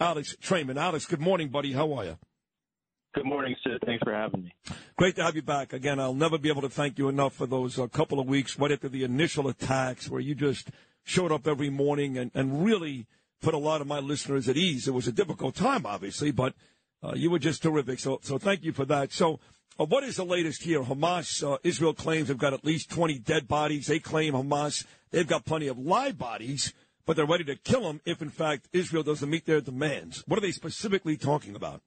Alex Traiman. Alex, good morning, buddy. How are you? Good morning, Sid. Thanks for having me. Great to have you back. Again, I'll never be able to thank you enough for those uh, couple of weeks right after the initial attacks where you just showed up every morning and, and really put a lot of my listeners at ease. It was a difficult time, obviously, but uh, you were just terrific. So, so thank you for that. So, uh, what is the latest here? Hamas, uh, Israel claims they've got at least 20 dead bodies. They claim Hamas, they've got plenty of live bodies, but they're ready to kill them if, in fact, Israel doesn't meet their demands. What are they specifically talking about?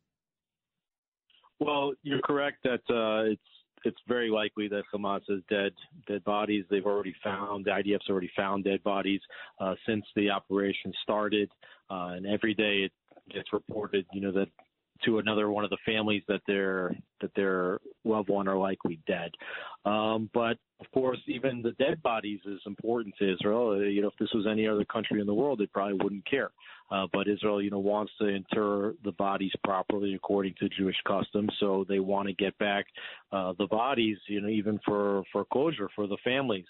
Well, you're correct that uh, it's it's very likely that Hamas has dead dead bodies. They've already found the IDF's already found dead bodies uh, since the operation started, uh, and every day it gets reported, you know, that to another one of the families that their that their loved one are likely dead. Um, but of course, even the dead bodies is important to Israel. Uh, you know, if this was any other country in the world, they probably wouldn't care. Uh, but Israel, you know, wants to inter the bodies properly according to Jewish customs, so they want to get back uh, the bodies, you know, even for for closure for the families.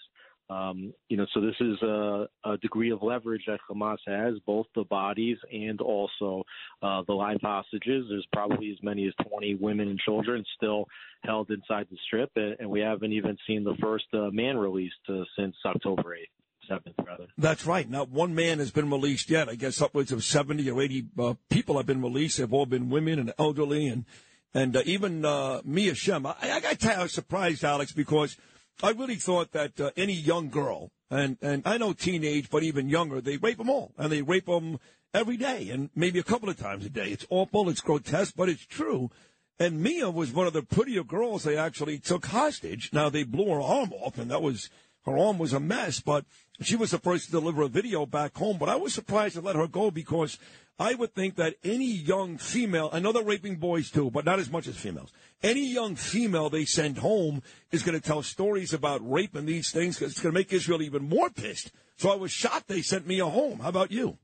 Um, you know, so this is a, a, degree of leverage that Hamas has, both the bodies and also uh, the live hostages. There's probably as many as 20 women and children still held inside the strip, and, we haven't even seen the first uh, man released uh, since October 8th. 7th, rather. That's right. Not one man has been released yet. I guess upwards of 70 or 80 uh, people have been released. They've all been women and elderly, and and uh, even uh, Mia Schem. I, I got surprised, Alex, because – I really thought that uh, any young girl, and, and I know teenage, but even younger, they rape them all. And they rape them every day and maybe a couple of times a day. It's awful, it's grotesque, but it's true. And Mia was one of the prettier girls they actually took hostage. Now, they blew her arm off, and that was, her arm was a mess, but she was the first to deliver a video back home. But I was surprised to let her go because I would think that any young female, I know they're raping boys too, but not as much as females. Any young female they send home is going to tell stories about rape and these things because it's going to make Israel even more pissed. So I was shocked they sent Mia home. How about you?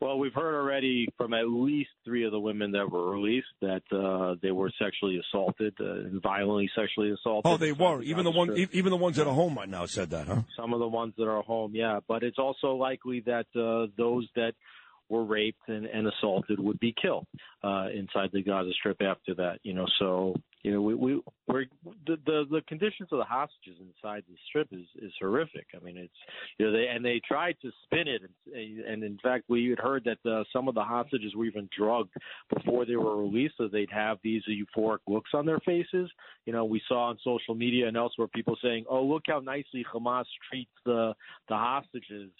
Well, we've heard already from at least three of the women that were released that uh, they were sexually assaulted, uh, violently sexually assaulted. Oh, they were. Even the one, even the ones that are home right now said that, huh? Some of the ones that are home, yeah. But it's also likely that uh, those that were raped and, and assaulted would be killed uh, inside the Gaza Strip after that. You know, so you know we we we're, the, the the conditions of the hostages inside the strip is is horrific. I mean, it's you know they and they tried to spin it, and, and in fact we had heard that uh, some of the hostages were even drugged before they were released, so they'd have these euphoric looks on their faces. You know, we saw on social media and elsewhere people saying, "Oh, look how nicely Hamas treats the the hostages."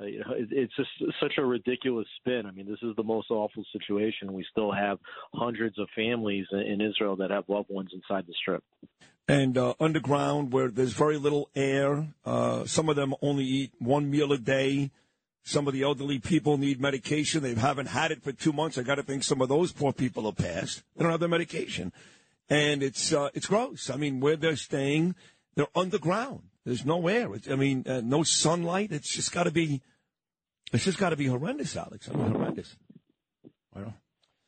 Uh, it's just such a ridiculous spin. I mean, this is the most awful situation. We still have hundreds of families in Israel that have loved ones inside the strip. And uh, underground, where there's very little air, uh, some of them only eat one meal a day. Some of the elderly people need medication. They haven't had it for two months. I got to think some of those poor people have passed. They don't have their medication, and it's uh, it's gross. I mean, where they're staying, they're underground. There's no air. It's, I mean, uh, no sunlight. It's just got to be. It's just got to be horrendous, Alex. I mean, horrendous. I don't.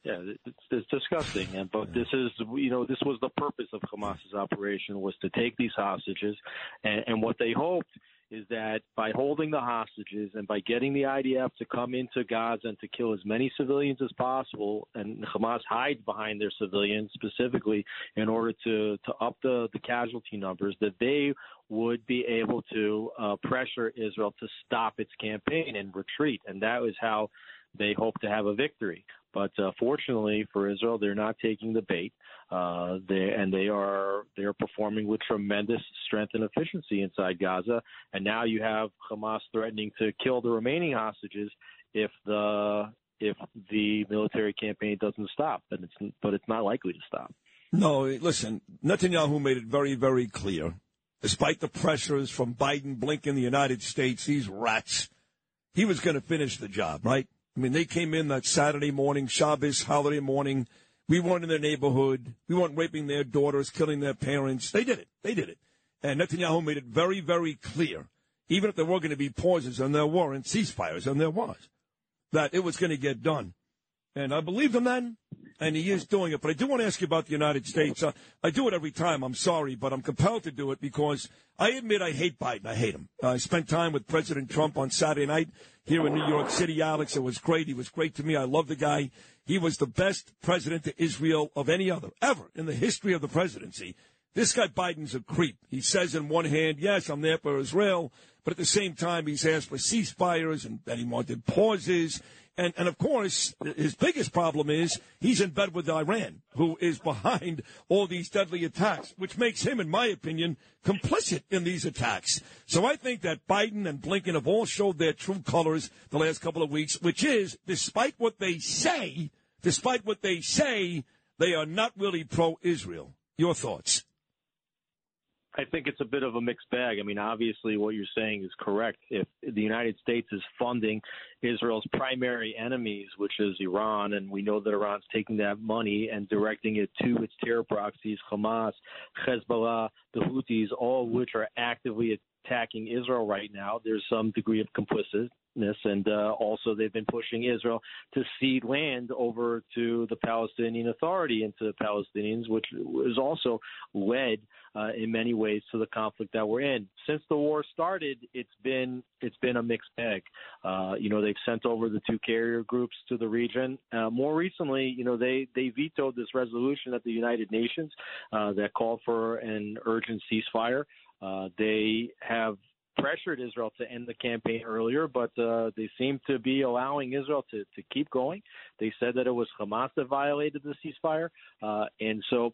Yeah, it's, it's disgusting. And but this is, you know, this was the purpose of Hamas's operation was to take these hostages, and, and what they hoped is that by holding the hostages and by getting the IDF to come into Gaza and to kill as many civilians as possible, and Hamas hides behind their civilians specifically in order to, to up the, the casualty numbers, that they would be able to uh, pressure Israel to stop its campaign and retreat. And that was how they hope to have a victory. But uh, fortunately for Israel, they're not taking the bait. Uh, they and they are they are performing with tremendous strength and efficiency inside Gaza. And now you have Hamas threatening to kill the remaining hostages if the if the military campaign doesn't stop. And it's but it's not likely to stop. No, listen, Netanyahu made it very very clear. Despite the pressures from Biden, Blinken, the United States, these rats, he was going to finish the job, right? I mean, they came in that Saturday morning, Shabbos holiday morning. We weren't in their neighborhood. We weren't raping their daughters, killing their parents. They did it. They did it. And Netanyahu made it very, very clear, even if there were going to be pauses, and there were, and ceasefires, and there was, that it was going to get done. And I believed him then, and he is doing it. But I do want to ask you about the United States. Uh, I do it every time. I'm sorry, but I'm compelled to do it because I admit I hate Biden. I hate him. Uh, I spent time with President Trump on Saturday night here in New York City, Alex. It was great. He was great to me. I love the guy. He was the best president to Israel of any other ever in the history of the presidency. This guy Biden's a creep. He says in one hand, yes, I'm there for Israel, but at the same time, he's asked for ceasefires and that he wanted pauses. And, and of course, his biggest problem is he's in bed with Iran, who is behind all these deadly attacks, which makes him, in my opinion, complicit in these attacks. So I think that Biden and Blinken have all showed their true colors the last couple of weeks, which is, despite what they say, despite what they say, they are not really pro Israel. Your thoughts? I think it's a bit of a mixed bag. I mean, obviously, what you're saying is correct. If the United States is funding Israel's primary enemies, which is Iran, and we know that Iran's taking that money and directing it to its terror proxies, Hamas, Hezbollah, the Houthis, all of which are actively attacking Israel right now. There's some degree of complicity and uh, also they've been pushing Israel to cede land over to the Palestinian Authority and to the Palestinians, which was also led uh, in many ways to the conflict that we're in. Since the war started, it's been it's been a mixed bag. Uh, you know, they've sent over the two carrier groups to the region. Uh, more recently, you know, they they vetoed this resolution at the United Nations uh, that called for an urgent ceasefire. Uh, they have pressured Israel to end the campaign earlier, but uh, they seem to be allowing Israel to, to keep going. They said that it was Hamas that violated the ceasefire, uh, and so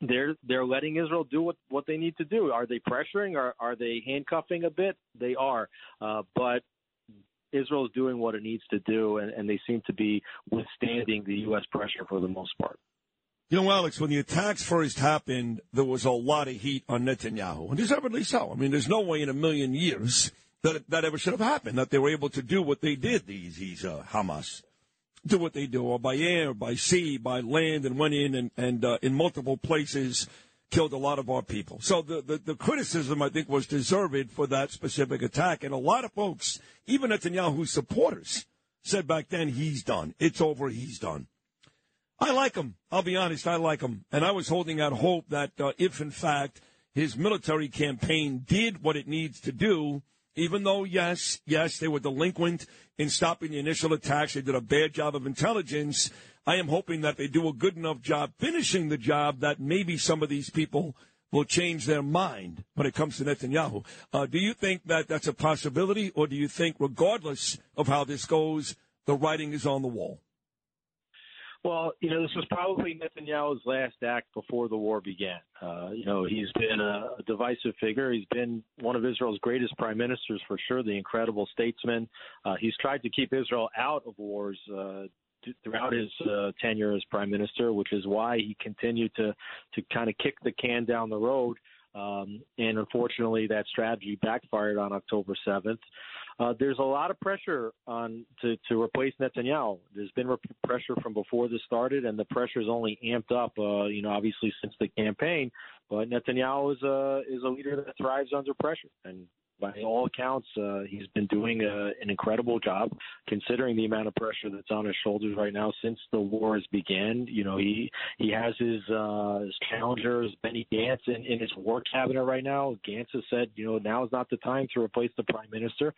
they're they're letting Israel do what, what they need to do. Are they pressuring? Are are they handcuffing a bit? They are, uh, but Israel is doing what it needs to do, and, and they seem to be withstanding the U.S. pressure for the most part. You know, Alex, when the attacks first happened, there was a lot of heat on Netanyahu, and deservedly so. I mean, there's no way in a million years that that ever should have happened, that they were able to do what they did, these, these uh, Hamas, do what they do, or by air, by sea, by land, and went in and, and uh, in multiple places killed a lot of our people. So the, the, the criticism, I think, was deserved for that specific attack. And a lot of folks, even Netanyahu's supporters, said back then, he's done. It's over. He's done. I like him. I'll be honest. I like him. And I was holding out hope that uh, if, in fact, his military campaign did what it needs to do, even though, yes, yes, they were delinquent in stopping the initial attacks, they did a bad job of intelligence. I am hoping that they do a good enough job finishing the job that maybe some of these people will change their mind when it comes to Netanyahu. Uh, do you think that that's a possibility, or do you think, regardless of how this goes, the writing is on the wall? Well, you know, this was probably Netanyahu's last act before the war began. Uh, you know, he's been a, divisive figure. He's been one of Israel's greatest prime ministers for sure, the incredible statesman. Uh, he's tried to keep Israel out of wars uh, throughout his uh, tenure as prime minister, which is why he continued to to kind of kick the can down the road. Um, and unfortunately, that strategy backfired on October 7th. Uh, there's a lot of pressure on to, to replace Netanyahu. There's been pressure from before this started, and the pressure is only amped up. Uh, you know, obviously since the campaign. But Netanyahu is a is a leader that thrives under pressure, and by all accounts, uh, he's been doing uh, an incredible job considering the amount of pressure that's on his shoulders right now since the war has began. You know, he he has his uh, his challengers Benny Gantz in, in his war cabinet right now. Gantz has said, you know, now is not the time to replace the prime minister.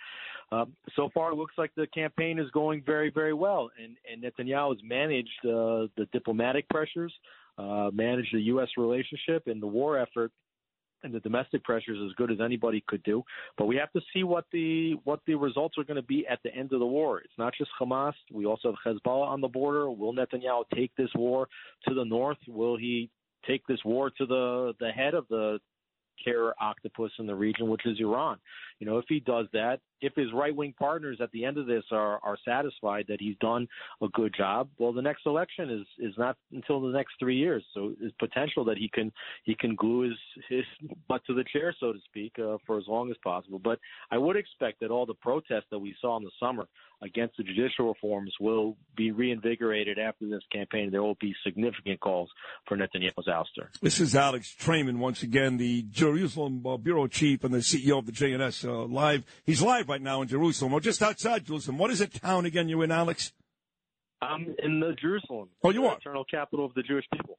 Um, so far, it looks like the campaign is going very, very well, and and Netanyahu has managed uh, the diplomatic pressures, uh, managed the U.S. relationship, and the war effort and the domestic pressure is as good as anybody could do. But we have to see what the what the results are going to be at the end of the war. It's not just Hamas. We also have Hezbollah on the border. Will Netanyahu take this war to the north? Will he take this war to the the head of the terror octopus in the region, which is Iran. You know, if he does that, if his right wing partners at the end of this are, are satisfied that he's done a good job, well, the next election is is not until the next three years. So there's potential that he can he can glue his his butt to the chair, so to speak, uh, for as long as possible. But I would expect that all the protests that we saw in the summer against the judicial reforms will be reinvigorated after this campaign. There will be significant calls for Netanyahu's ouster. This is Alex Traiman once again, the Jerusalem uh, bureau chief and the CEO of the JNS uh, live. He's live right now in Jerusalem, or just outside Jerusalem. What is the town again you're in, Alex? I'm in the Jerusalem. Oh, you are? Eternal capital of the Jewish people.